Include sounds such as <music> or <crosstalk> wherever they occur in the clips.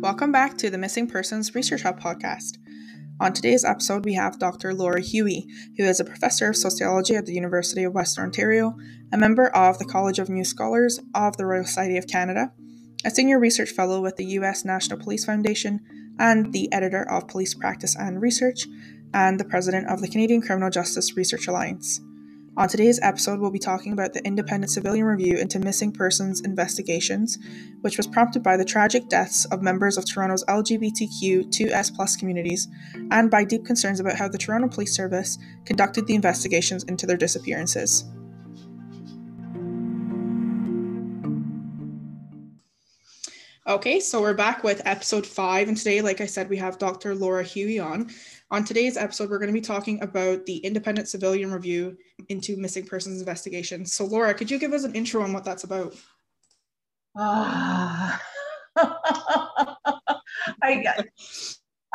Welcome back to the Missing Persons Research Hub podcast. On today's episode, we have Dr. Laura Huey, who is a professor of sociology at the University of Western Ontario, a member of the College of New Scholars of the Royal Society of Canada, a senior research fellow with the U.S. National Police Foundation, and the editor of Police Practice and Research, and the president of the Canadian Criminal Justice Research Alliance. On today's episode, we'll be talking about the independent civilian review into missing persons investigations, which was prompted by the tragic deaths of members of Toronto's LGBTQ2S communities and by deep concerns about how the Toronto Police Service conducted the investigations into their disappearances. Okay, so we're back with episode five, and today, like I said, we have Dr. Laura Huey on. On today's episode, we're going to be talking about the independent civilian review into missing persons investigations. So, Laura, could you give us an intro on what that's about? Uh, <laughs> I, I,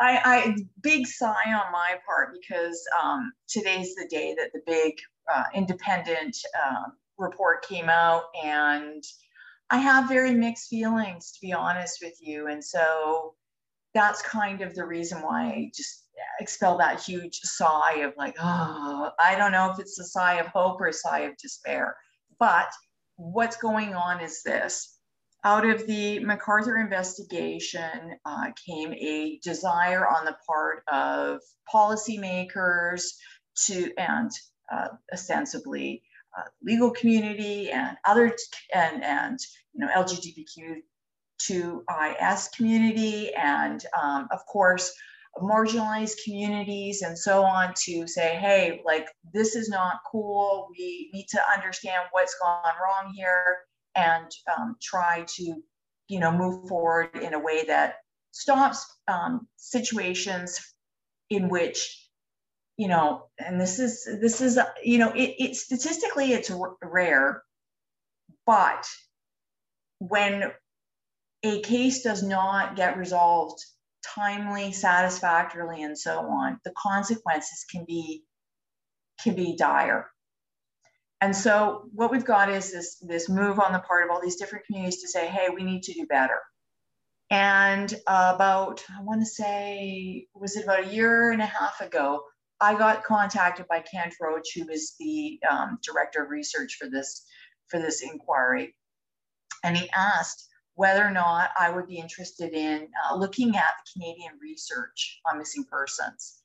I, big sigh on my part because um, today's the day that the big uh, independent uh, report came out, and I have very mixed feelings, to be honest with you. And so that's kind of the reason why I just expel that huge sigh of like, oh, I don't know if it's a sigh of hope or a sigh of despair. But what's going on is this. Out of the McArthur investigation uh, came a desire on the part of policymakers to, and uh, ostensibly uh, legal community and other, and, and you know, LGBTQ to IS community and um, of course marginalized communities and so on to say, hey, like this is not cool. We need to understand what's gone wrong here and um, try to, you know, move forward in a way that stops um, situations in which you know and this is this is you know it, it statistically it's rare but when a case does not get resolved timely, satisfactorily, and so on, the consequences can be can be dire. And so what we've got is this, this move on the part of all these different communities to say, hey, we need to do better. And about, I want to say, was it about a year and a half ago, I got contacted by Kent Roach, who is the um, director of research for this, for this inquiry. And he asked, whether or not I would be interested in uh, looking at the Canadian research on missing persons.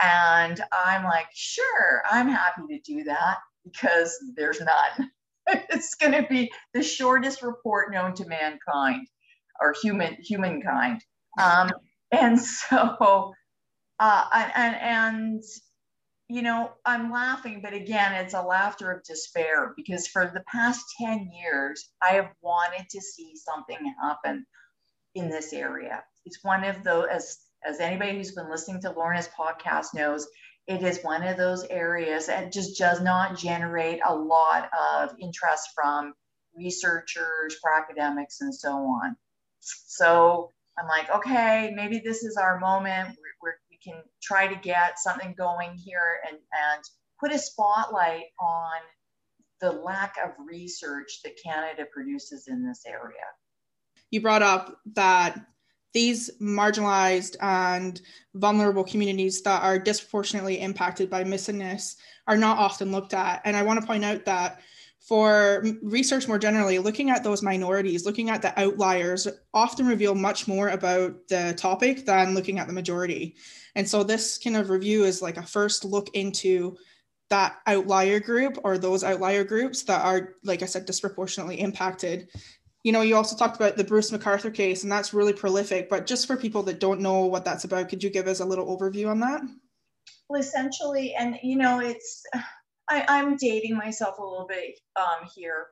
And I'm like, sure, I'm happy to do that because there's none. <laughs> it's going to be the shortest report known to mankind or human humankind. Um, and so, uh, and, and you know, I'm laughing, but again, it's a laughter of despair because for the past 10 years, I have wanted to see something happen in this area. It's one of those, as, as anybody who's been listening to Lorna's podcast knows, it is one of those areas that just does not generate a lot of interest from researchers, for academics, and so on. So I'm like, okay, maybe this is our moment. Can try to get something going here and, and put a spotlight on the lack of research that Canada produces in this area. You brought up that these marginalized and vulnerable communities that are disproportionately impacted by missingness are not often looked at. And I want to point out that for research more generally, looking at those minorities, looking at the outliers often reveal much more about the topic than looking at the majority. And so this kind of review is like a first look into that outlier group or those outlier groups that are, like I said, disproportionately impacted. You know, you also talked about the Bruce McArthur case, and that's really prolific. But just for people that don't know what that's about, could you give us a little overview on that? Well, essentially, and you know, it's I, I'm dating myself a little bit um, here.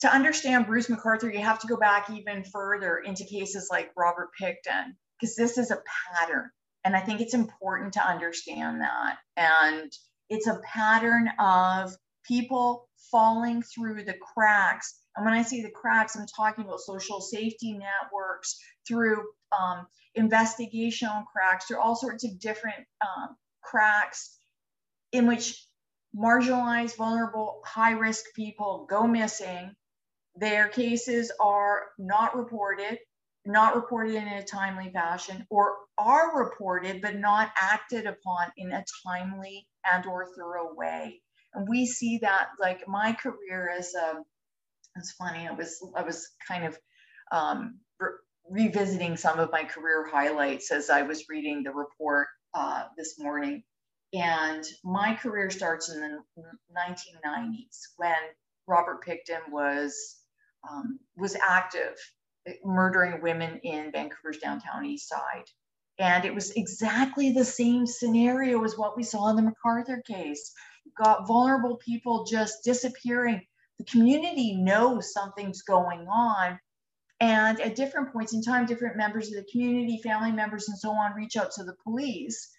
To understand Bruce McArthur, you have to go back even further into cases like Robert Pickton, because this is a pattern. And I think it's important to understand that. And it's a pattern of people falling through the cracks. And when I say the cracks, I'm talking about social safety networks, through um, investigational cracks, through all sorts of different um, cracks in which marginalized, vulnerable, high risk people go missing. Their cases are not reported, not reported in a timely fashion, or are reported but not acted upon in a timely and or thorough way. And we see that like my career as a, um, it's funny, I was, I was kind of um, re- revisiting some of my career highlights as I was reading the report uh, this morning. And my career starts in the 1990s when Robert Pickton was um, was active, eh, murdering women in Vancouver's downtown east side. And it was exactly the same scenario as what we saw in the McArthur case. You've got vulnerable people just disappearing. The community knows something's going on. And at different points in time, different members of the community, family members, and so on reach out to the police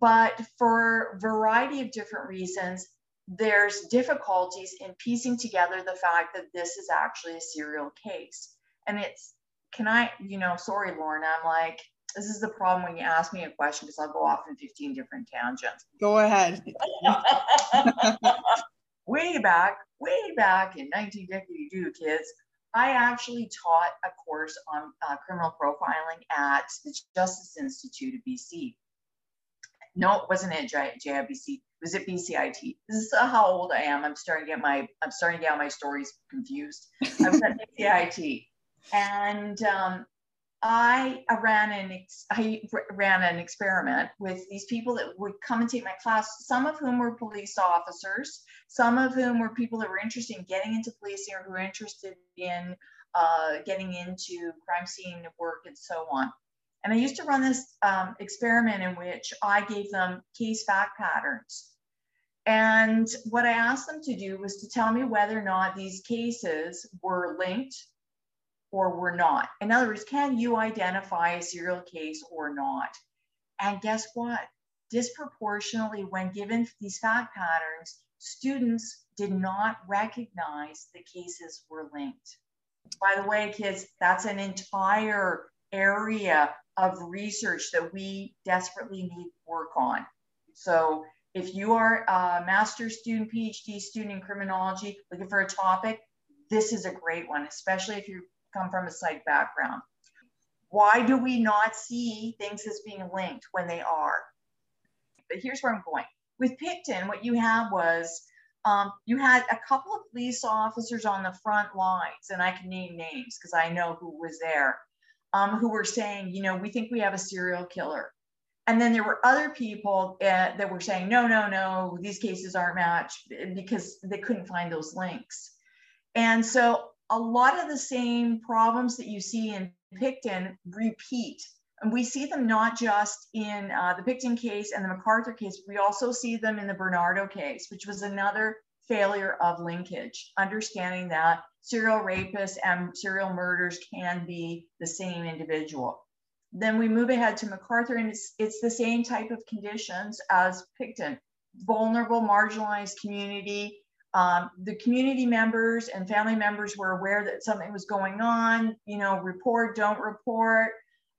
but for a variety of different reasons, there's difficulties in piecing together the fact that this is actually a serial case. And it's, can I, you know, sorry, Lorna, I'm like, this is the problem when you ask me a question because I'll go off in 15 different tangents. Go ahead. <laughs> way back, way back in 1952, kids, I actually taught a course on uh, criminal profiling at the Justice Institute of BC. No, it wasn't at JIBC. It was at BCIT. This is how old I am. I'm starting to get my I'm starting to get my stories confused. I was at <laughs> BCIT, and um, I ran an ex- I ran an experiment with these people that would come and take my class. Some of whom were police officers, some of whom were people that were interested in getting into policing or who were interested in uh, getting into crime scene work and so on. And I used to run this um, experiment in which I gave them case fact patterns. And what I asked them to do was to tell me whether or not these cases were linked or were not. In other words, can you identify a serial case or not? And guess what? Disproportionately, when given these fact patterns, students did not recognize the cases were linked. By the way, kids, that's an entire area of research that we desperately need work on. So if you are a master's student, PhD student in criminology, looking for a topic, this is a great one, especially if you come from a psych background. Why do we not see things as being linked when they are? But here's where I'm going. With Pickton, what you had was um, you had a couple of police officers on the front lines, and I can name names because I know who was there um, who were saying, you know, we think we have a serial killer. And then there were other people uh, that were saying, no, no, no, these cases aren't matched because they couldn't find those links. And so a lot of the same problems that you see in Pickton repeat. And we see them not just in uh, the Pickton case and the McArthur case, we also see them in the Bernardo case, which was another failure of linkage, understanding that serial rapists and serial murders can be the same individual. Then we move ahead to McArthur, and it's, it's the same type of conditions as Pickton vulnerable, marginalized community. Um, the community members and family members were aware that something was going on, you know, report, don't report,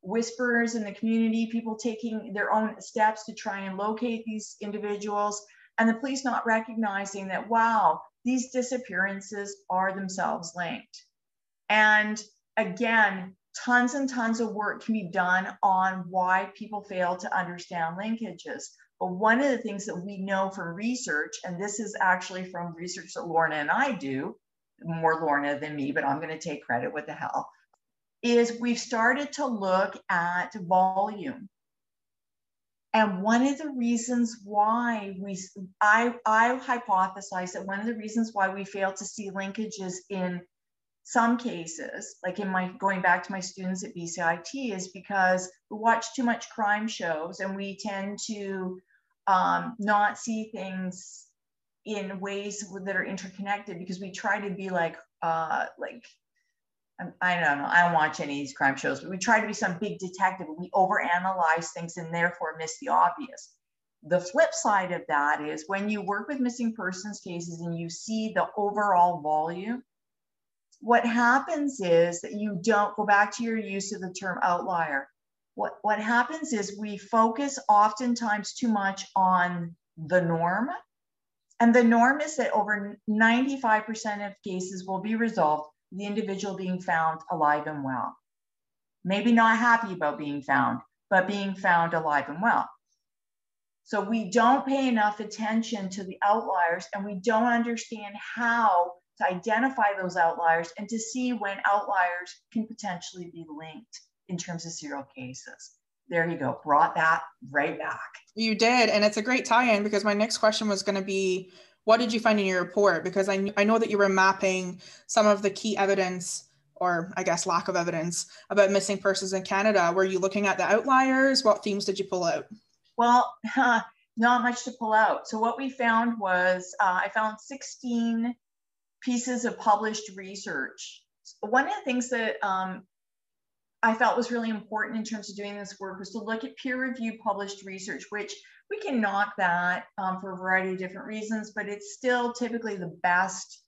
whispers in the community, people taking their own steps to try and locate these individuals and the police not recognizing that, wow, these disappearances are themselves linked. And again, tons and tons of work can be done on why people fail to understand linkages. But one of the things that we know from research, and this is actually from research that Lorna and I do, more Lorna than me, but I'm going to take credit. What the hell? Is we've started to look at volume. And one of the reasons why we, I, I hypothesize that one of the reasons why we fail to see linkages in some cases, like in my going back to my students at BCIT, is because we watch too much crime shows and we tend to um, not see things in ways that are interconnected because we try to be like uh, like Um, I don't know. I don't watch any of these crime shows, but we try to be some big detective we overanalyze things and therefore miss the obvious. The flip side of that is when you work with missing persons cases and you see the overall volume, what happens is that you don't go back to your use of the term outlier. What, what happens is we focus oftentimes too much on the norm And the norm is that over 95% of cases will be resolved, the individual being found alive and well. Maybe not happy about being found, but being found alive and well. So we don't pay enough attention to the outliers and we don't understand how to identify those outliers and to see when outliers can potentially be linked in terms of serial cases. There you go, brought that right back. You did. And it's a great tie in because my next question was going to be what did you find in your report? Because I, I know that you were mapping some of the key evidence or I guess lack of evidence about missing persons in Canada. Were you looking at the outliers? What themes did you pull out? Well, not much to pull out. So what we found was uh, I found 16 pieces of published research. One of the things that um, I felt was really important in terms of doing this work was to look at peer-reviewed published research, which we can knock that um, for a variety of different reasons, but it's still typically the best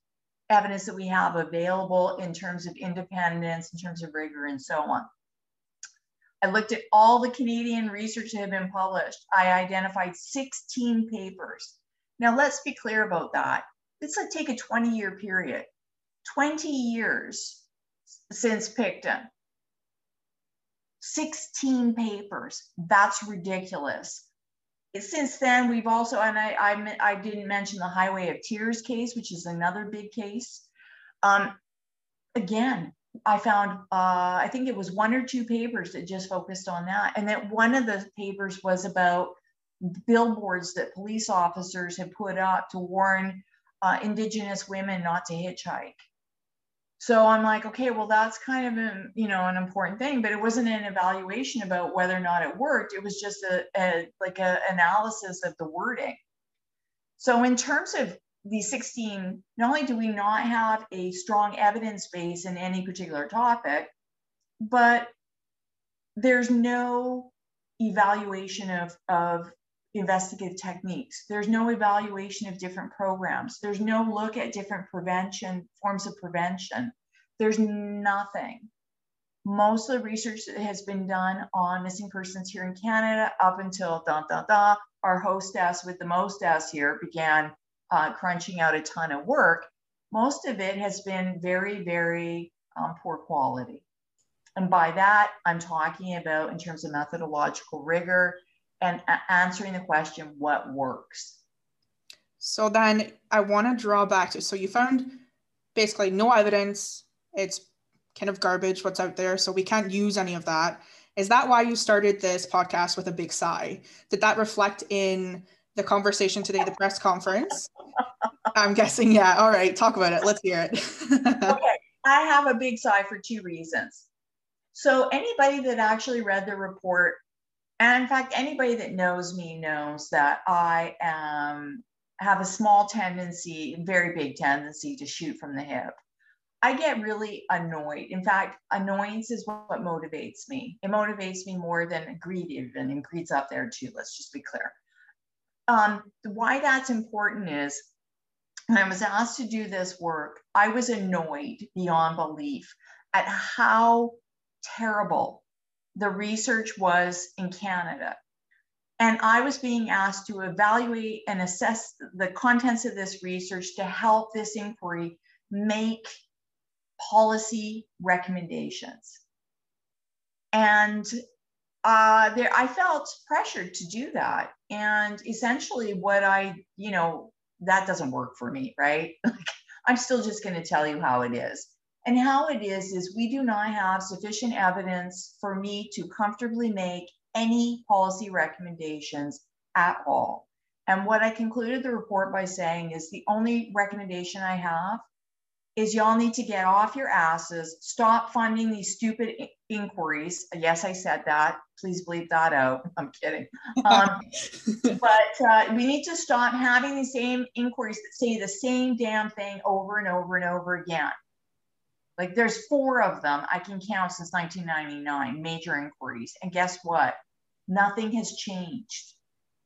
evidence that we have available in terms of independence, in terms of rigor, and so on. I looked at all the Canadian research that had been published. I identified 16 papers. Now, let's be clear about that. Let's like take a 20 year period, 20 years since Pickton. 16 papers. That's ridiculous. Since then, we've also, and I, I, I didn't mention the Highway of Tears case, which is another big case. Um, again, I found, uh, I think it was one or two papers that just focused on that. And that one of the papers was about billboards that police officers had put up to warn uh, Indigenous women not to hitchhike. So I'm like, okay, well, that's kind of an, you know, an important thing, but it wasn't an evaluation about whether or not it worked. It was just a, a like an analysis of the wording. So in terms of the 16, not only do we not have a strong evidence base in any particular topic, but there's no evaluation of, of investigative techniques. There's no evaluation of different programs. There's no look at different prevention, forms of prevention. There's nothing. Most of the research that has been done on missing persons here in Canada up until da da da, our hostess with the mostess here began uh, crunching out a ton of work. Most of it has been very, very um, poor quality. And by that, I'm talking about in terms of methodological rigor, and answering the question, what works? So then I want to draw back to so you found basically no evidence. It's kind of garbage what's out there. So we can't use any of that. Is that why you started this podcast with a big sigh? Did that reflect in the conversation today, the press conference? <laughs> I'm guessing, yeah. All right, talk about it. Let's hear it. <laughs> okay. I have a big sigh for two reasons. So, anybody that actually read the report and in fact, anybody that knows me knows that I am have a small tendency, very big tendency to shoot from the hip. I get really annoyed. In fact, annoyance is what, motivates me. It motivates me more than greed even, and greed's up there too. Let's just be clear. Um, why that's important is when I was asked to do this work, I was annoyed beyond belief at how terrible the research was in Canada. And I was being asked to evaluate and assess the contents of this research to help this inquiry make policy recommendations. And uh, there, I felt pressured to do that. And essentially, what I, you know, that doesn't work for me, right? <laughs> I'm still just going to tell you how it is. And how it is, is we do not have sufficient evidence for me to comfortably make any policy recommendations at all. And what I concluded the report by saying is the only recommendation I have is y'all need to get off your asses, stop funding these stupid inquiries. Yes, I said that. Please bleep that out. <laughs> I'm kidding. Um, <laughs> but uh, we need to stop having the same inquiries that say the same damn thing over and over and over again. Like there's four of them I can count since 1999, major inquiries. And guess what? Nothing has changed.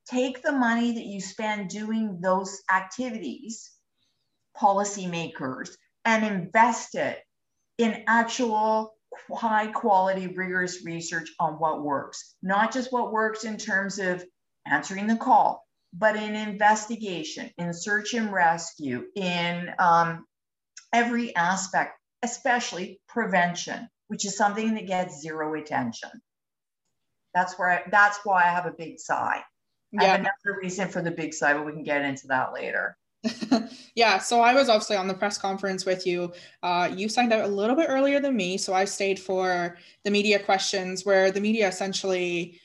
Take the money that you spend doing those activities, policymakers, and invest it in actual high quality, rigorous research on what works, not just what works in terms of answering the call, but in investigation, in search and rescue, in um, every aspect, especially prevention, which is something that gets zero attention. That's where I, that's why I have a big sigh. Yeah. I have another reason for the big sigh, but we can get into that later. <laughs> yeah, so I was obviously on the press conference with you. Uh, you signed out a little bit earlier than me, so I stayed for the media questions, where the media essentially,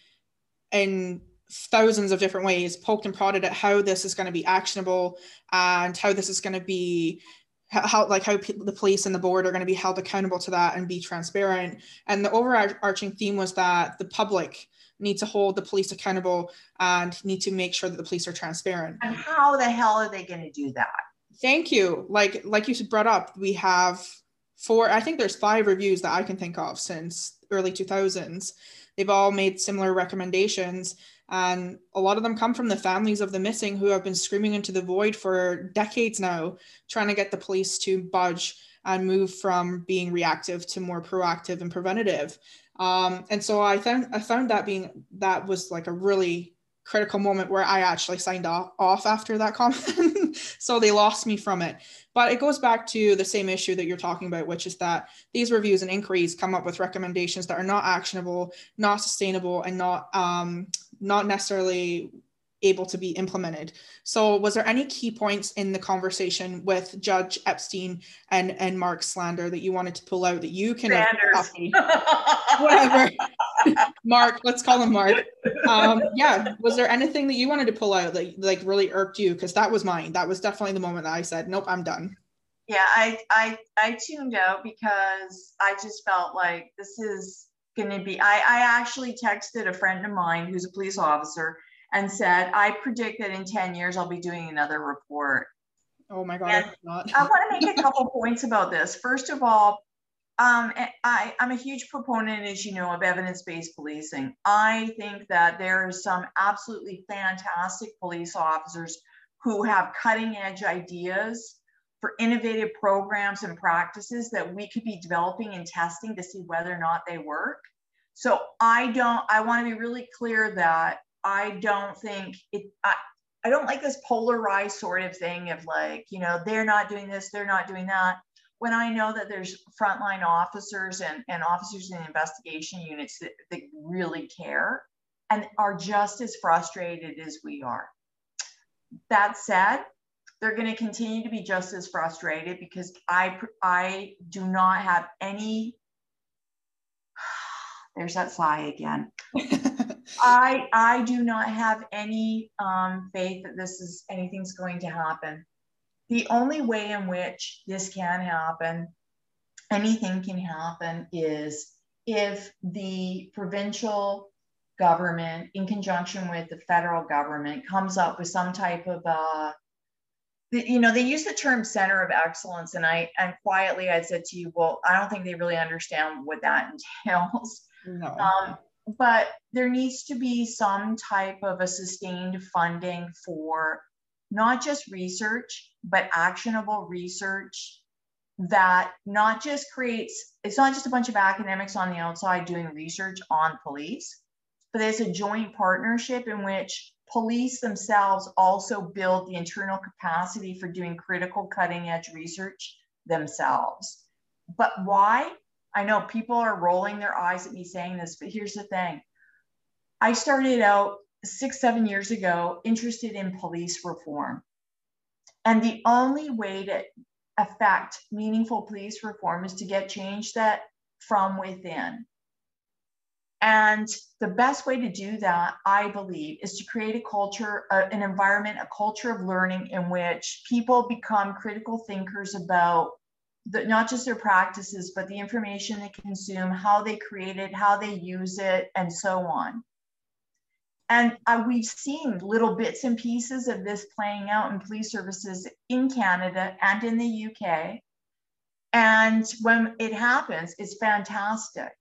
in thousands of different ways, poked and prodded at how this is going to be actionable and how this is going to be how like how the police and the board are going to be held accountable to that and be transparent. And the overarching theme was that the public need to hold the police accountable and need to make sure that the police are transparent. And how the hell are they going to do that? Thank you. Like like you brought up we have four i think there's five reviews that i can think of since early 2000s they've all made similar recommendations and a lot of them come from the families of the missing who have been screaming into the void for decades now, trying to get the police to budge and move from being reactive to more proactive and preventative. Um, and so I found I found that being that was like a really critical moment where I actually signed off, off after that comment. <laughs> so they lost me from it. But it goes back to the same issue that you're talking about, which is that these reviews and inquiries come up with recommendations that are not actionable, not sustainable, and not um, not necessarily able to be implemented. So, was there any key points in the conversation with Judge Epstein and and Mark Sandler that you wanted to pull out that you can whatever <laughs> Mark, let's call him Mark. Um, yeah, was there anything that you wanted to pull out that like really irked you? Because that was mine. That was definitely the moment that I said, "Nope, I'm done." Yeah, I I I tuned out because I just felt like this is going to be. I I actually texted a friend of mine who's a police officer and said, I predict that in 10 years I'll be doing another report. Oh my God. I want to make a couple <laughs> points about this. First of all, um, I, I'm a huge proponent, as you know, of evidence based policing. I think that there are some absolutely fantastic police officers who have cutting edge ideas for innovative programs and practices that we could be developing and testing to see whether or not they work. So I don't, I want to be really clear that I don't think it, I, I don't like this polarized sort of thing of like, you know, they're not doing this, they're not doing that. When I know that there's frontline officers and, and officers in investigation units that, that really care and are just as frustrated as we are. That said, they're going to continue to be just as frustrated because I, I do not have any. <sighs> There's that sigh again. <laughs> I I do not have any um, faith that this is anything's going to happen. The only way in which this can happen, anything can happen, is if the provincial government, in conjunction with the federal government, comes up with some type of uh, you know they use the term center of excellence and i and quietly i said to you well i don't think they really understand what that <laughs> entails no. um, but there needs to be some type of a sustained funding for not just research, but actionable research that not just creates, it's not just a bunch of academics on the outside doing research on police, but it's a joint partnership in which police themselves also build the internal capacity for doing critical cutting edge research themselves. But why? I know people are rolling their eyes at me saying this, but here's the thing. I started out six, seven years ago interested in police reform. And the only way to affect meaningful police reform is to get change that from within. And the best way to do that, I believe, is to create a culture, uh, an environment, a culture of learning in which people become critical thinkers about the, not just their practices, but the information they consume, how they create it, how they use it, and so on. And uh, we've seen little bits and pieces of this playing out in police services in Canada and in the UK. And when it happens, it's fantastic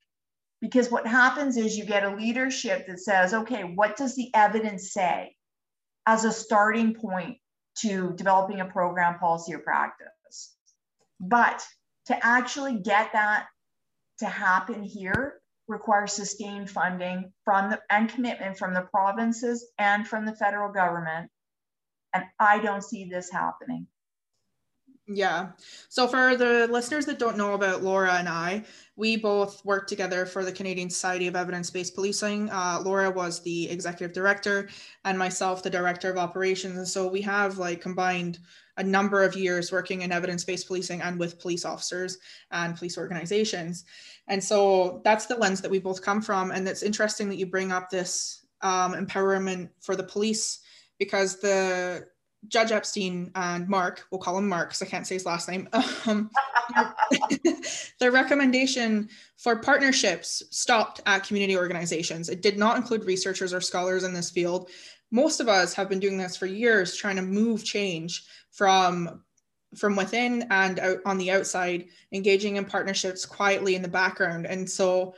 because what happens is you get a leadership that says, okay, what does the evidence say as a starting point to developing a program, policy, or practice? But to actually get that to happen here requires sustained funding from the and commitment from the provinces and from the federal government And I don't see this happening. Yeah. So for the listeners that don't know about Laura and I, we both worked together for the Canadian Society of Evidence Based Policing. Uh, Laura was the executive director, and myself, the director of operations. And so we have like combined a number of years working in evidence based policing and with police officers and police organizations. And so that's the lens that we both come from. And it's interesting that you bring up this um, empowerment for the police because the Judge Epstein and Mark, we'll call him Mark because I can't say his last name. <laughs> Um, <laughs> their recommendation for partnerships stopped at community organizations. It did not include researchers or scholars in this field. Most of us have been doing this for years, trying to move change from from within and out on the outside, engaging in partnerships quietly in the background. And so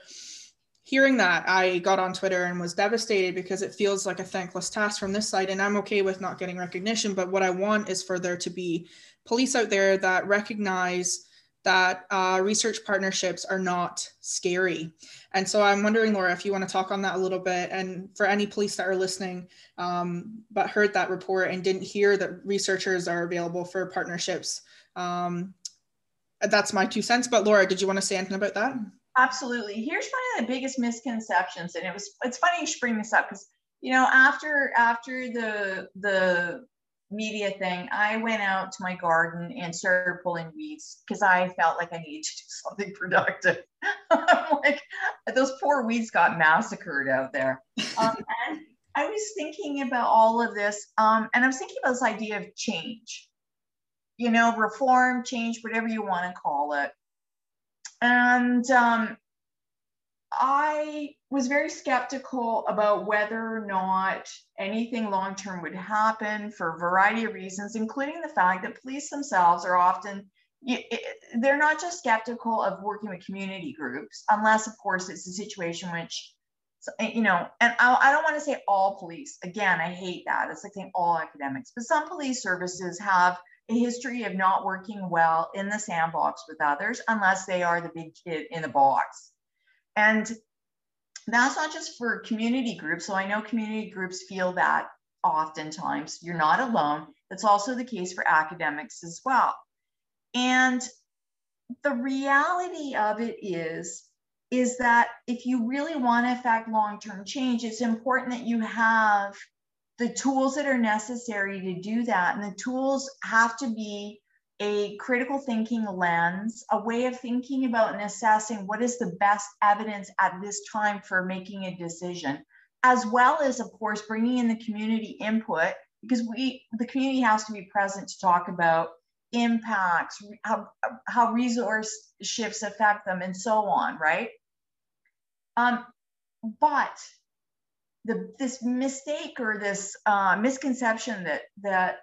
hearing that, I got on Twitter and was devastated because it feels like a thankless task from this side. And I'm okay with not getting recognition, but what I want is for there to be police out there that recognize that uh, research partnerships are not scary. And so I'm wondering, Laura, if you want to talk on that a little bit. And for any police that are listening, um, but heard that report and didn't hear that researchers are available for partnerships, um, that's my two cents. But Laura, did you want to say anything about that? Absolutely. Here's one of the biggest misconceptions, and it was it's funny you should bring this up because you know after after the the media thing, I went out to my garden and started pulling weeds because I felt like I needed to do <laughs> something productive. <laughs> I'm like those poor weeds got massacred out there. Um, <laughs> and I was thinking about all of this, um, and I was thinking about this idea of change. You know, reform, change, whatever you want to call it. And um, I was very skeptical about whether or not anything long term would happen for a variety of reasons, including the fact that police themselves are often they're not just skeptical of working with community groups, unless, of course, it's a situation which, you know, and I, I don't want to say all police. Again, I hate that. It's like saying all academics, but some police services have a history of not working well in the sandbox with others unless they are the big kid in the box. And that's not just for community groups. So I know community groups feel that oftentimes. You're not alone. That's also the case for academics as well. And the reality of it is is that if you really want to affect long-term change, it's important that you have the tools that are necessary to do that. And the tools have to be a critical thinking lens, a way of thinking about and assessing what is the best evidence at this time for making a decision, as well as, of course, bringing in the community input because we the community has to be present to talk about impacts, how, how resource shifts affect them, and so on, right? Um, but the this mistake or this uh, misconception that that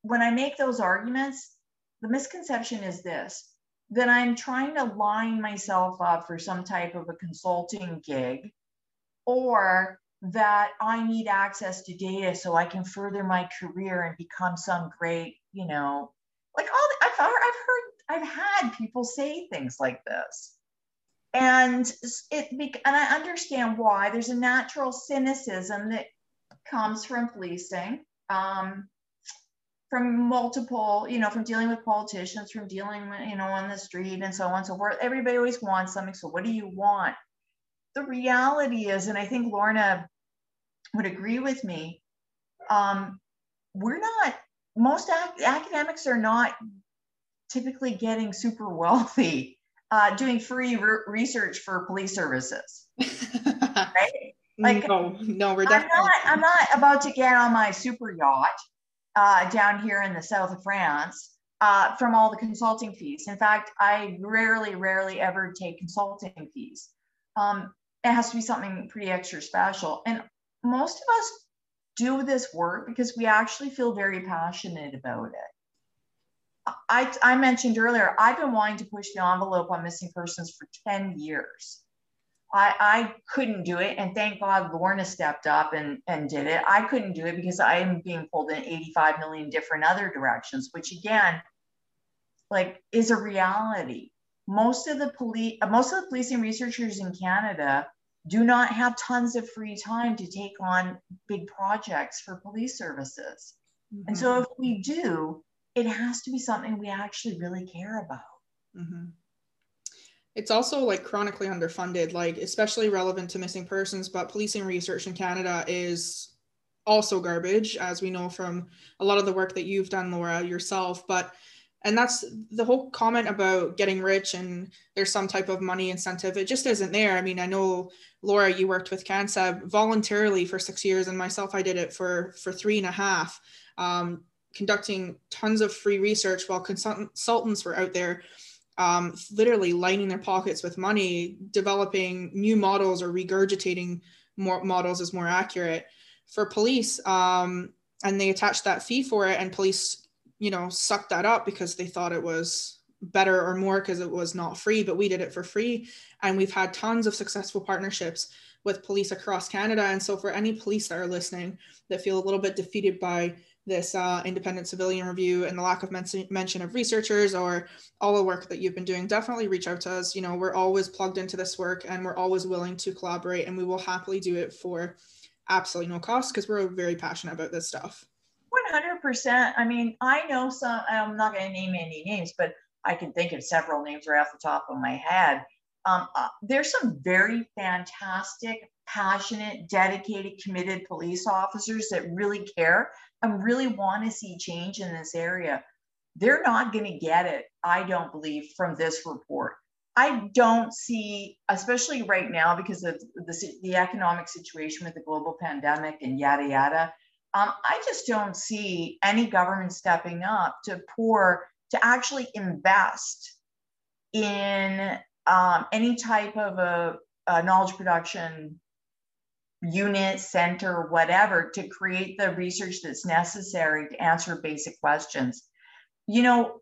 when I make those arguments, the misconception is this that I'm trying to line myself up for some type of a consulting gig or that I need access to data so I can further my career and become some great, you know, like all the, I've, I've heard, I've had people say things like this and it and i understand why. There's a natural cynicism that comes from policing um, from multiple you know from dealing with politicians from dealing with you know on the street and so on and so forth. Everybody always wants something so what do you want? The reality is and i think lorna would agree with me um, we're not most ac- academics are not typically getting super wealthy uh, doing free re- research for police services. <laughs> right? Like, no, no, we're definitely. I'm not, I'm not about to get on my super yacht uh, down here in the south of France uh, from all the consulting fees. In fact, I rarely, rarely ever take consulting fees. Um, it has to be something pretty extra special. And most of us do this work because we actually feel very passionate about it. I, I mentioned earlier, I've been wanting to push the envelope on missing persons for 10 years. I, I couldn't do it. And thank God Lorna stepped up and, and did it. I couldn't do it because I am being pulled in 85 million different other directions, which again, like is a reality. Most of the police, most of the policing researchers in Canada do not have tons of free time to take on big projects for police services. Mm-hmm. And so if we do, it has to be something we actually really care about. Mm-hmm. It's also like chronically underfunded, like especially relevant to missing persons, but policing research in Canada is also garbage, as we know from a lot of the work that you've done, Laura, yourself. But and that's the whole comment about getting rich and there's some type of money incentive it just isn't there i mean i know laura you worked with CanSeb voluntarily for six years and myself i did it for for three and a half um, conducting tons of free research while consultants were out there um, literally lining their pockets with money developing new models or regurgitating more models is more accurate for police um, and they attached that fee for it and police you know, sucked that up because they thought it was better or more because it was not free, but we did it for free. And we've had tons of successful partnerships with police across Canada. And so, for any police that are listening that feel a little bit defeated by this uh, independent civilian review and the lack of men- mention of researchers or all the work that you've been doing, definitely reach out to us. You know, we're always plugged into this work and we're always willing to collaborate, and we will happily do it for absolutely no cost because we're very passionate about this stuff. 100%. I mean, I know some, I'm not going to name any names, but I can think of several names right off the top of my head. Um, uh, there's some very fantastic, passionate, dedicated, committed police officers that really care and really want to see change in this area. They're not going to get it, I don't believe, from this report. I don't see, especially right now, because of the, the economic situation with the global pandemic and yada, yada, um, I just don't see any government stepping up to pour to actually invest in um, any type of a, a, knowledge production unit, center, whatever, to create the research that's necessary to answer basic questions. You know,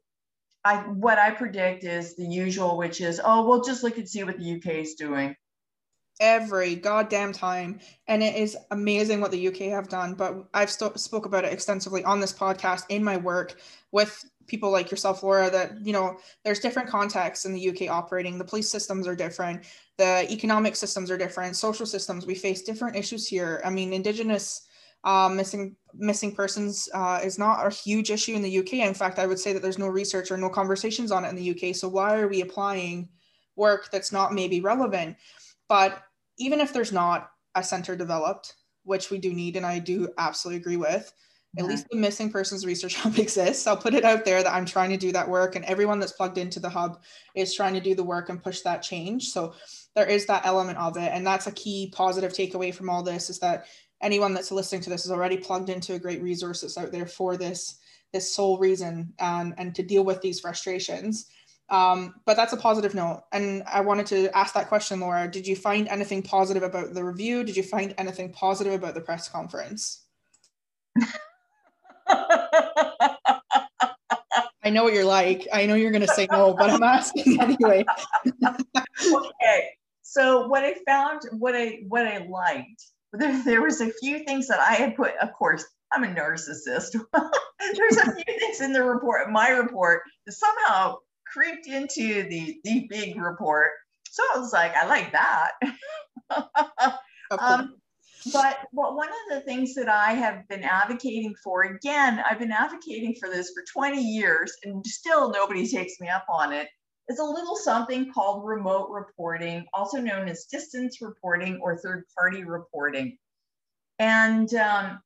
I what I predict is the usual, which is, oh, we'll just look and see what the UK is doing every goddamn time and it is amazing what the uk have done but i've st- spoke about it extensively on this podcast in my work with people like yourself laura that you know there's different contexts in the uk operating. The police systems are different. The economic systems are different. Social systems we face different issues here. I mean indigenous uh, missing missing persons uh, is not a huge issue in the uk in fact i would say that there's no research or no conversations on it in the uk so why are we applying work that's not maybe relevant? But even if there's not a center developed, which we do need, and I do absolutely agree with, yeah. at least the missing persons research <laughs> hub exists. I'll put it out there that I'm trying to do that work, and everyone that's plugged into the hub is trying to do the work and push that change. So there is that element of it, and that's a key positive takeaway from all this is that anyone that's listening to this is already plugged into a great resource that's out there for this this sole reason and and to deal with these frustrations um, but that's a positive note. And I wanted to ask that question, Laura. Did you find anything positive about the review? Did you find anything positive about the press conference? <laughs> <laughs> I know what you're like. I know you're going to say no, but I'm asking anyway. okay. So what I found, what I what I liked, there, there was a few things that I had put. Of course, I'm a narcissist. <laughs> There's a few things in the report, my report, that somehow creeped into the the big report. So I was like, I like that. <laughs> um, but one of the things that I have been advocating for, again, I've been advocating for this for 20 years and still nobody takes me up on it, is a little something called remote reporting, also known as distance reporting or third party reporting. And um,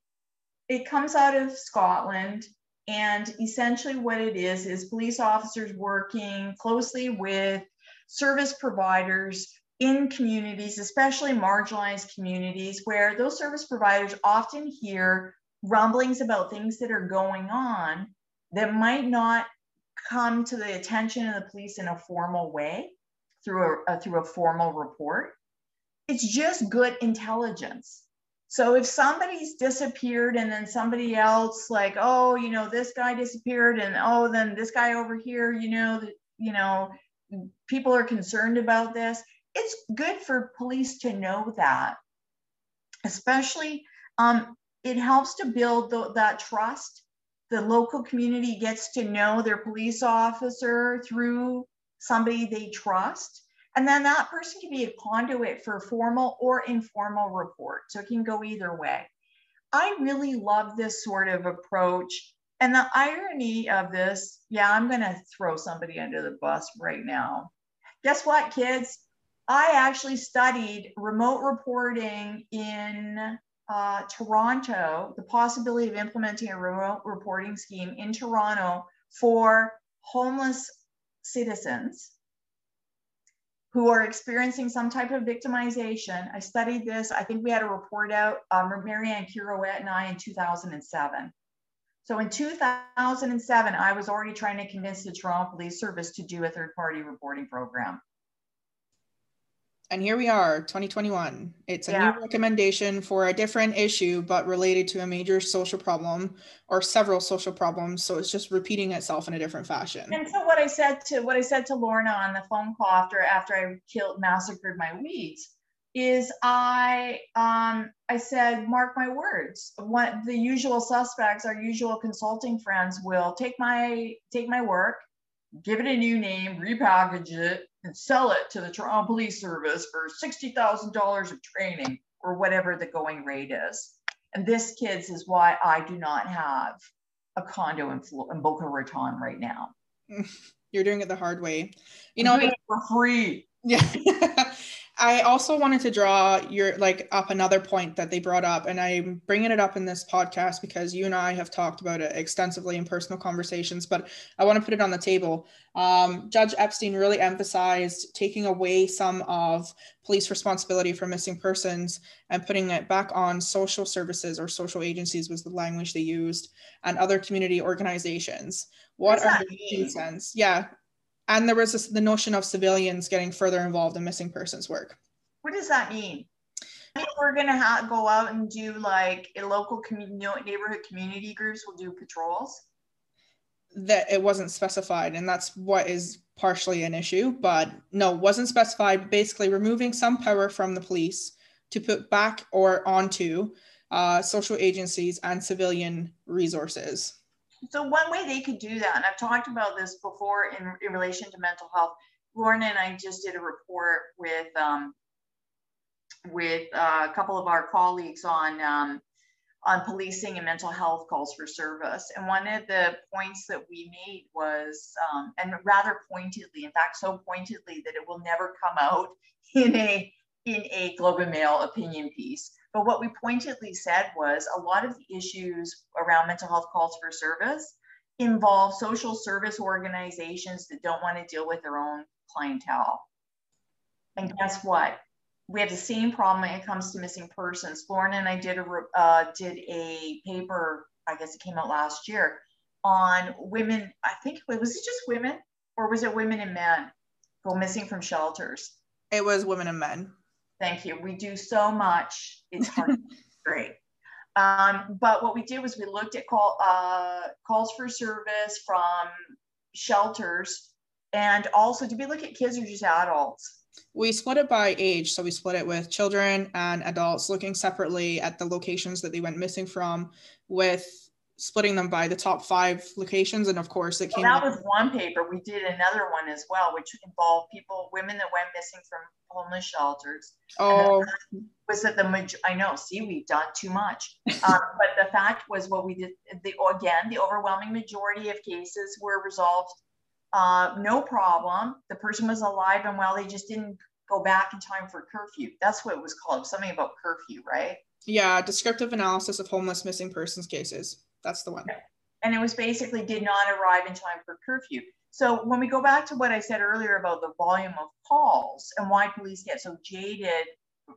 it comes out of Scotland. And essentially, what it is is police officers working closely with service providers in communities, especially marginalized communities, where those service providers often hear rumblings about things that are going on that might not come to the attention of the police in a formal way through a, uh, through a formal report. It's just good intelligence. So if somebody's disappeared and then somebody else like, oh, you know, this guy disappeared and oh, then this guy over here, you know, you know, people are concerned about this. It's good for police to know that, especially um, it helps to build the, that trust. The local community gets to know their police officer through somebody they trust. And then that person can be a conduit for formal or informal report. So it can go either way. I really love this sort of approach. And the irony of this, yeah, I'm going to throw somebody under the bus right now. Guess what, kids? I actually studied remote reporting in uh, Toronto, the possibility of implementing a remote reporting scheme in Toronto for homeless citizens who are experiencing some type of victimization. I studied this. I think we had a report out, um, Marianne Quirouette and I in 2007. So in 2007, I was already trying to convince the Toronto Police Service to do a third party reporting program and here we are 2021 it's a yeah. new recommendation for a different issue but related to a major social problem or several social problems so it's just repeating itself in a different fashion. And so what i said to what i said to lorna on the phone call after after i killed massacred my weeds is i um i said mark my words. What the usual suspects our usual consulting friends will take my take my work give it a new name repackage it and sell it to the Toronto Police Service for $60,000 of training or whatever the going rate is. And this, kids, is why I do not have a condo in, in Boca Raton right now. <laughs> You're doing it the hard way. You know, for free. <laughs> Yeah. I also wanted to draw your like up another point that they brought up, and I'm bringing it up in this podcast because you and I have talked about it extensively in personal conversations. But I want to put it on the table. Um, Judge Epstein really emphasized taking away some of police responsibility for missing persons and putting it back on social services or social agencies was the language they used, and other community organizations. What are the sense? Yeah, and there was this, the notion of civilians getting further involved in missing persons work. What does that mean? we're going to ha- go out and do like a local community neighborhood community groups will do patrols that it wasn't specified and that's what is partially an issue but no wasn't specified basically removing some power from the police to put back or onto uh, social agencies and civilian resources so one way they could do that, and I've talked about this before in, in relation to mental health. Lorna and I just did a report with um, with uh, a couple of our colleagues on um, on policing and mental health calls for service. And one of the points that we made was, um, and rather pointedly, in fact, so pointedly that it will never come out <laughs> in a in a Globe and Mail opinion piece, but what we pointedly said was a lot of the issues around mental health calls for service involve social service organizations that don't want to deal with their own clientele. And guess what? We have the same problem when it comes to missing persons. Lorna and I did a uh, did a paper, I guess it came out last year, on women. I think was it just women, or was it women and men go missing from shelters? It was women and men. Thank you. We do so much. It's hard. <laughs> great. Um, but what we did was we looked at call, uh, calls for service from shelters and also did we look at kids or just adults? We split it by age. So we split it with children and adults looking separately at the locations that they went missing from with splitting them by the top five locations. And of course, it came. Well, that was one paper. We did another one as well, which involved people, women that went missing from homeless shelters. Oh, was that the major? I know. See, we've done too much. <laughs> um, but the fact was, what we did. The again, the overwhelming majority of cases were resolved. Uh, no problem. The person was alive and well. They just didn't go back in time for curfew. That's what it was called. Something about curfew, right? Yeah, descriptive analysis of homeless missing persons cases. That's the one. And it was basically did not arrive in time for curfew. So when we go back to what I said earlier about the volume of calls and why police get so jaded,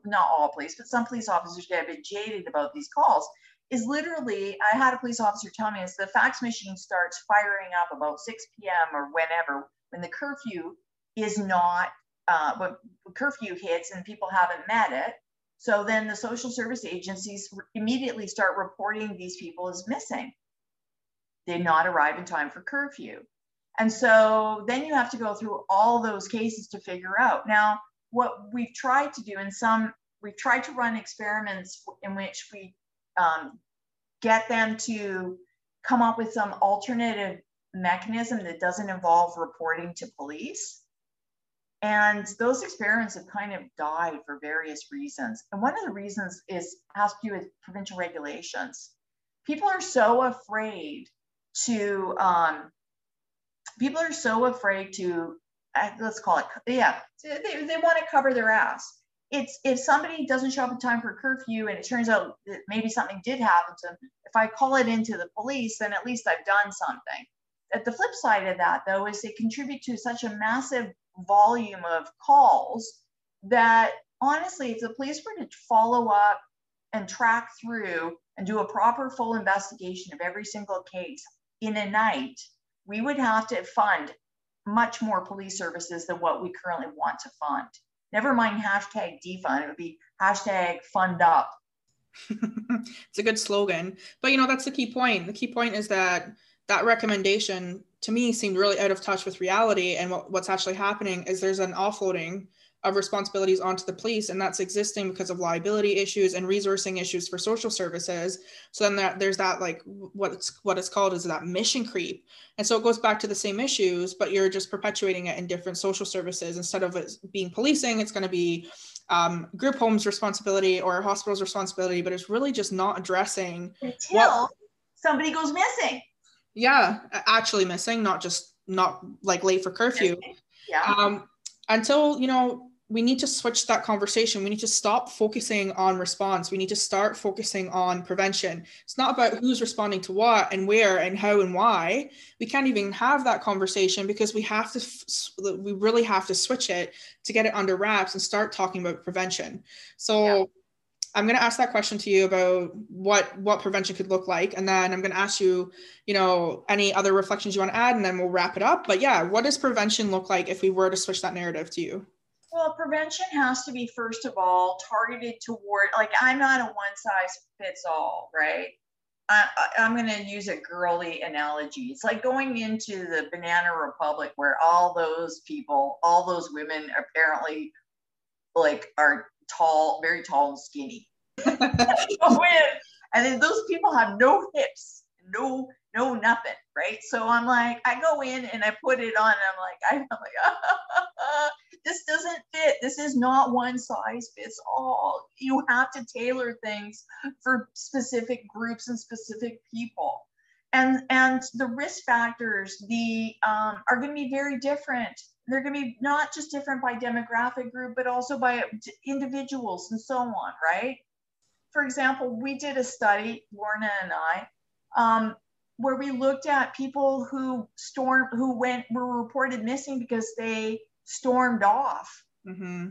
not all police, but some police officers get a bit jaded about these calls, is literally, I had a police officer tell me, is the fax machine starts firing up about 6 p.m. or whenever, when the curfew is not, uh, when curfew hits and people haven't met it, so then the social service agencies immediately start reporting these people as missing. They not arrive in time for curfew. And so then you have to go through all those cases to figure out. Now, what we've tried to do in some, we've tried to run experiments in which we um, get them to come up with some alternative mechanism that doesn't involve reporting to police And those experiments have kind of died for various reasons. And one of the reasons is to do with provincial regulations. People are so afraid to um, people are so afraid to uh, let's call it yeah they, they want to cover their ass it's if somebody doesn't show up in time for curfew and it turns out that maybe something did happen to them if i call it into the police then at least i've done something at the flip side of that though is they contribute to such a massive volume of calls that honestly if the police were to follow up and track through and do a proper full investigation of every single case in a night we would have to fund much more police services than what we currently want to fund. Never mind hashtag defund, it would be hashtag fund up. <laughs> it's a good slogan. But you know, that's the key point. The key point is that that recommendation to me seemed really out of touch with reality. And what, what's actually happening is there's an offloading of responsibilities onto the police and that's existing because of liability issues and resourcing issues for social services. So then that, there's that like what it's what it's called is that mission creep. And so it goes back to the same issues but you're just perpetuating it in different social services. Instead of it being policing it's going to be um, group homes responsibility or hospitals responsibility but it's really just not addressing until what, somebody goes missing yeah actually missing not just not like late for curfew. Yeah. Um, until you know we need to switch that conversation. We need to stop focusing on response. We need to start focusing on prevention. It's not about who's responding to what and where and how and why. We can't even have that conversation because we have to we really have to switch it to get it under wraps and start talking about prevention. So. I'm going to ask that question to you about what what prevention could look like, and then I'm going to ask you, you know, any other reflections you want to add, and then we'll wrap it up. But yeah, what does prevention look like if we were to switch that narrative to you? Well, prevention has to be first of all targeted toward like I'm not a one size fits all, right? I, am going to use a girly analogy. It's like going into the Banana Republic where all those people, all those women apparently like are tall, very tall and skinny. <laughs> and then those people have no hips, no, no nothing, right? So I'm like, I go in and I put it on, and I'm like, I, am like, <laughs> this doesn't fit. This is not one size fits all. You have to tailor things for specific groups and specific people. And, and the risk factors the um, are going to be very different they're going to be not just different by demographic group, but also by individuals and so on, right? For example, we did a study, Lorna and I, um, where we looked at people who stormed, who went, were reported missing because they stormed off, mm-hmm.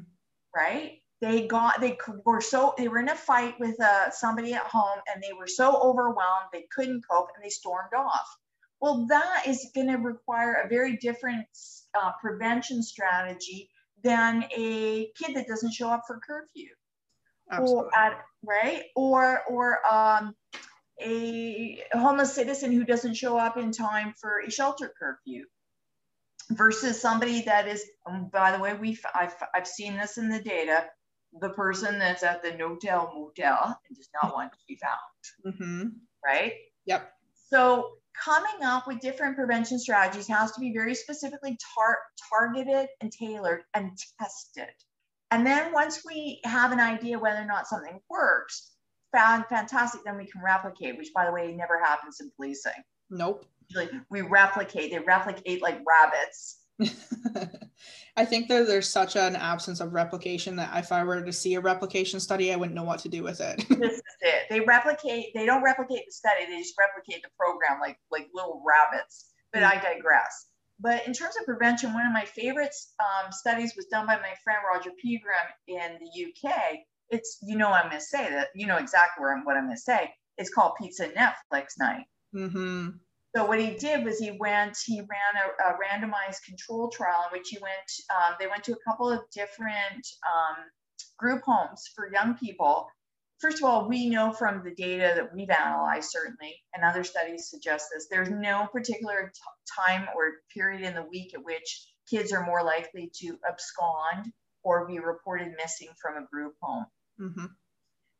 right? They got, they were so, they were in a fight with uh, somebody at home and they were so overwhelmed they couldn't cope and they stormed off. Well, that is going to require a very different uh, prevention strategy than a kid that doesn't show up for curfew. Absolutely. Or at, right? Or or um, a homeless citizen who doesn't show up in time for a shelter curfew versus somebody that is um, by the way we I've, I've seen this in the data the person that's at the no-tell motel and does not want to be found mm-hmm. right yep so coming up with different prevention strategies has to be very specifically tar- targeted and tailored and tested. And then once we have an idea whether or not something works, found fantastic, then we can replicate, which by the way never happens in policing. Nope. we replicate, they replicate like rabbits <laughs> I think that there's such an absence of replication that if I were to see a replication study, I wouldn't know what to do with it. this is it. They replicate, they don't replicate the study, they just replicate the program like like little rabbits. But mm-hmm. I digress. But in terms of prevention, one of my favorite um, studies was done by my friend Roger Pegram in the UK. It's, you know, I'm going to say that, you know exactly where I'm, what I'm going to say. It's called Pizza Netflix Night. Mm-hmm. So what he did was he went, he ran a, a randomized control trial in which he went, um, they went to a couple of different um, group homes for young people. First of all, we know from the data that we've analyzed, certainly, and other studies suggest this, there's no particular t- time or period in the week at which kids are more likely to abscond or be reported missing from a group home. Mm-hmm.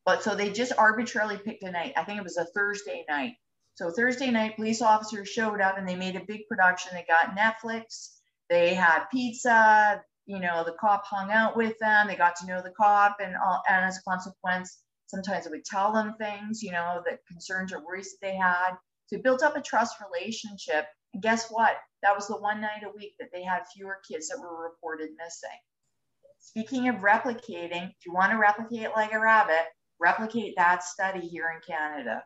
But so they just arbitrarily picked a night. I think it was a Thursday night so Thursday night, police officers showed up and they made a big production. They got Netflix, they had pizza, you know, the cop hung out with them, they got to know the cop, and, all, and as a consequence, sometimes would tell them things, you know, the concerns or worries that they had. So it built up a trust relationship. And guess what? That was the one night a week that they had fewer kids that were reported missing. Speaking of replicating, if you want to replicate like a rabbit, replicate that study here in Canada.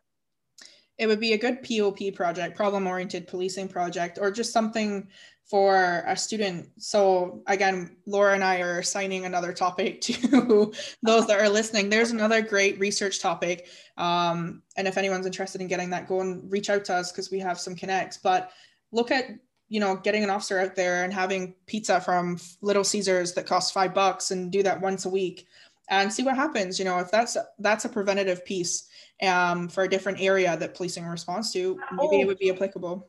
It would be a good POP project, problem oriented policing project, or just something for a student. So again, Laura and I are assigning another topic <laughs> to those that are listening. There's another great research topic. Um, and if anyone's interested in getting that, go and reach out to us because we have some connects. But look at you know, getting an officer out there and having pizza from Little Caesars that costs five bucks and do that once a week and see what happens. You know, if that's that's a preventative piece um, for a different area that policing responds to, maybe oh, it would be applicable.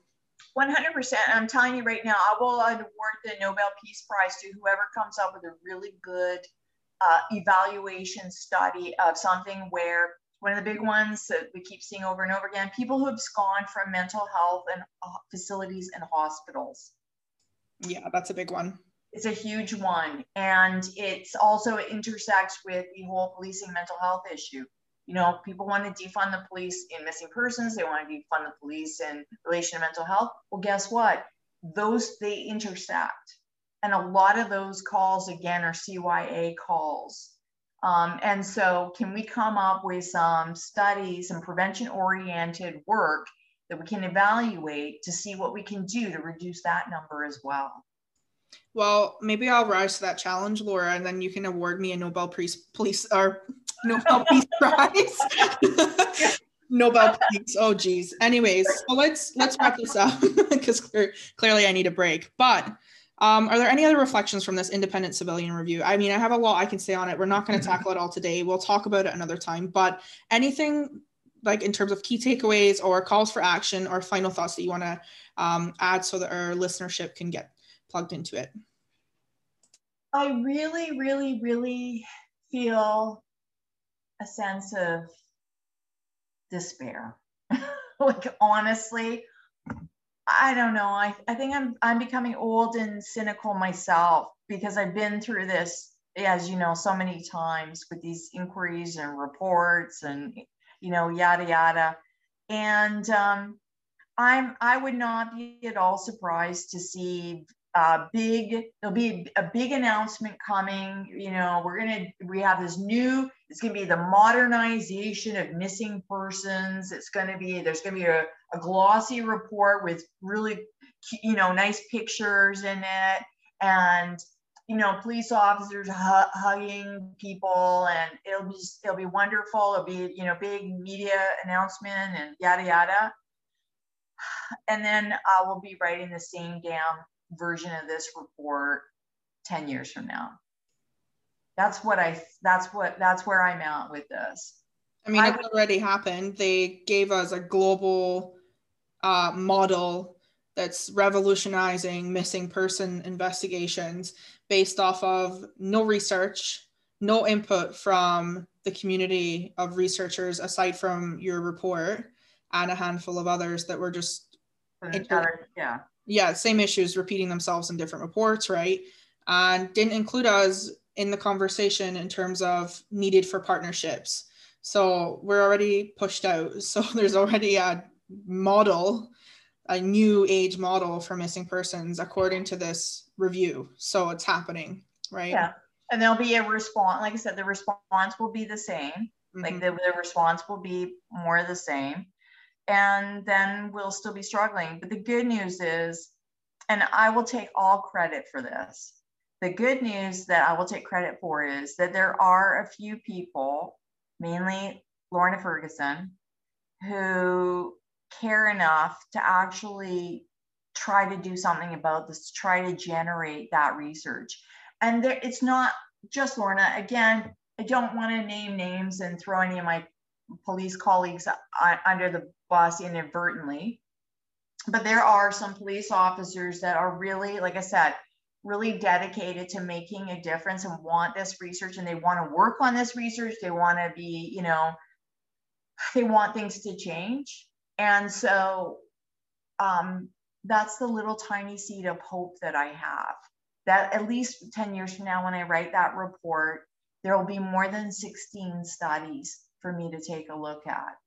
100%. I'm telling you right now, I will award the Nobel Peace Prize to whoever comes up with a really good uh, evaluation study of something where one of the big ones that we keep seeing over and over again people who abscond from mental health and uh, facilities and hospitals. Yeah that's a big one. It's a huge one. And it's also it intersects with the whole policing mental health issue you know people want to defund the police in missing persons they want to defund the police in relation to mental health. Well guess what? Those they intersect. And a lot of those calls again are cya calls. Um, and so, can we come up with some studies, some prevention oriented work that we can evaluate to see what we can do to reduce that number as well? Well, maybe I'll rise to that challenge, Laura, and then you can award me a Nobel Peace Police or Nobel Peace Prize. Nobel Peace. Oh, geez. Anyways, so let's let's wrap this up <laughs> because clearly I need a break. But um, are there any other reflections from this independent civilian review? I mean, I have a lot I can say on it. We're not going to mm-hmm. tackle it all today. We'll talk about it another time. But anything like in terms of key takeaways or calls for action or final thoughts that you want to um, add so that our listenership can get plugged into it? I really, really, really feel a sense of despair. <laughs> like, honestly, I don't know. I, I think I'm I'm becoming old and cynical myself because I've been through this, as you know, so many times with these inquiries and reports and you know, yada yada. And um, I'm I would not be at all surprised to see big there'll be a big announcement coming you know we're gonna we have this new it's gonna be the modernization of missing persons. It's gonna be there's gonna be a, a glossy report with really you know nice pictures in it. And you know police officers hu- hugging people and it'll be it'll be wonderful. It'll be you know big media announcement and yada yada. <sighs> And then uh, I will be writing the same damn version of this report 10 years from now. That's what i that's what that's where i'm at with this. I mean it already happened. They gave us a global uh, model that's revolutionizing missing person investigations based off of no research no input from the community of researchers aside from your report and a handful of others that were just inter- yeah yeah, same issues repeating themselves in different reports, right? And didn't include us in the conversation in terms of needed for partnerships. So we're already pushed out. <laughs> So there's already a model, a new age model for missing persons according to this review. So it's happening, right? Yeah. And there'll be a response. Like I said, the response will be the same. Mm-hmm. Like the, the response will be more the same and then we'll still be struggling. But the good news is, and I will take all credit for this. The good news that I will take credit for is that there are a few people, mainly Lorna Ferguson, who care enough to actually try to do something about this, try to generate that research. And there, it's not just Lorna. Again, I don't want to name names and throw any of my police colleagues under the bus inadvertently. But there are some police officers that are really, like I said, really dedicated to making a difference and want this research and they want to work on this research. They want to be, you know, they want things to change. And so um, that's the little tiny seed of hope that I have that at least 10 years from now, when I write that report, there will be more than 16 studies for me to take a look at.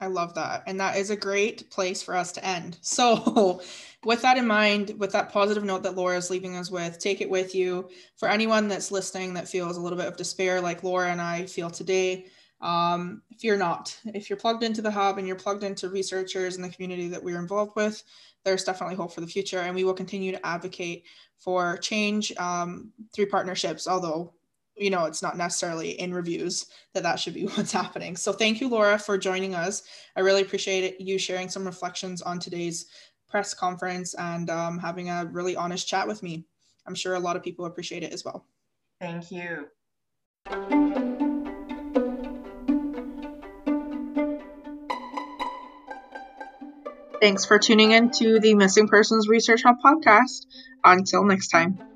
I love that. And that is a great place for us to end. So, <laughs> with that in mind, with that positive note that Laura is leaving us with, take it with you. For anyone that's listening that feels a little bit of despair, like Laura and I feel today, um, fear not. If you're plugged into the hub and you're plugged into researchers in the community that we're involved with, there's definitely hope for the future. And we will continue to advocate for change um, through partnerships, although you know it's not necessarily in reviews that that should be <laughs> what's happening. So thank you laura for joining us. I really appreciate it, you sharing some reflections on today's press conference and um, having a really honest chat with me. I'm sure a lot of people appreciate it as well. Thank you. Thanks for tuning in to the Missing Persons Research Hub podcast. Until next time.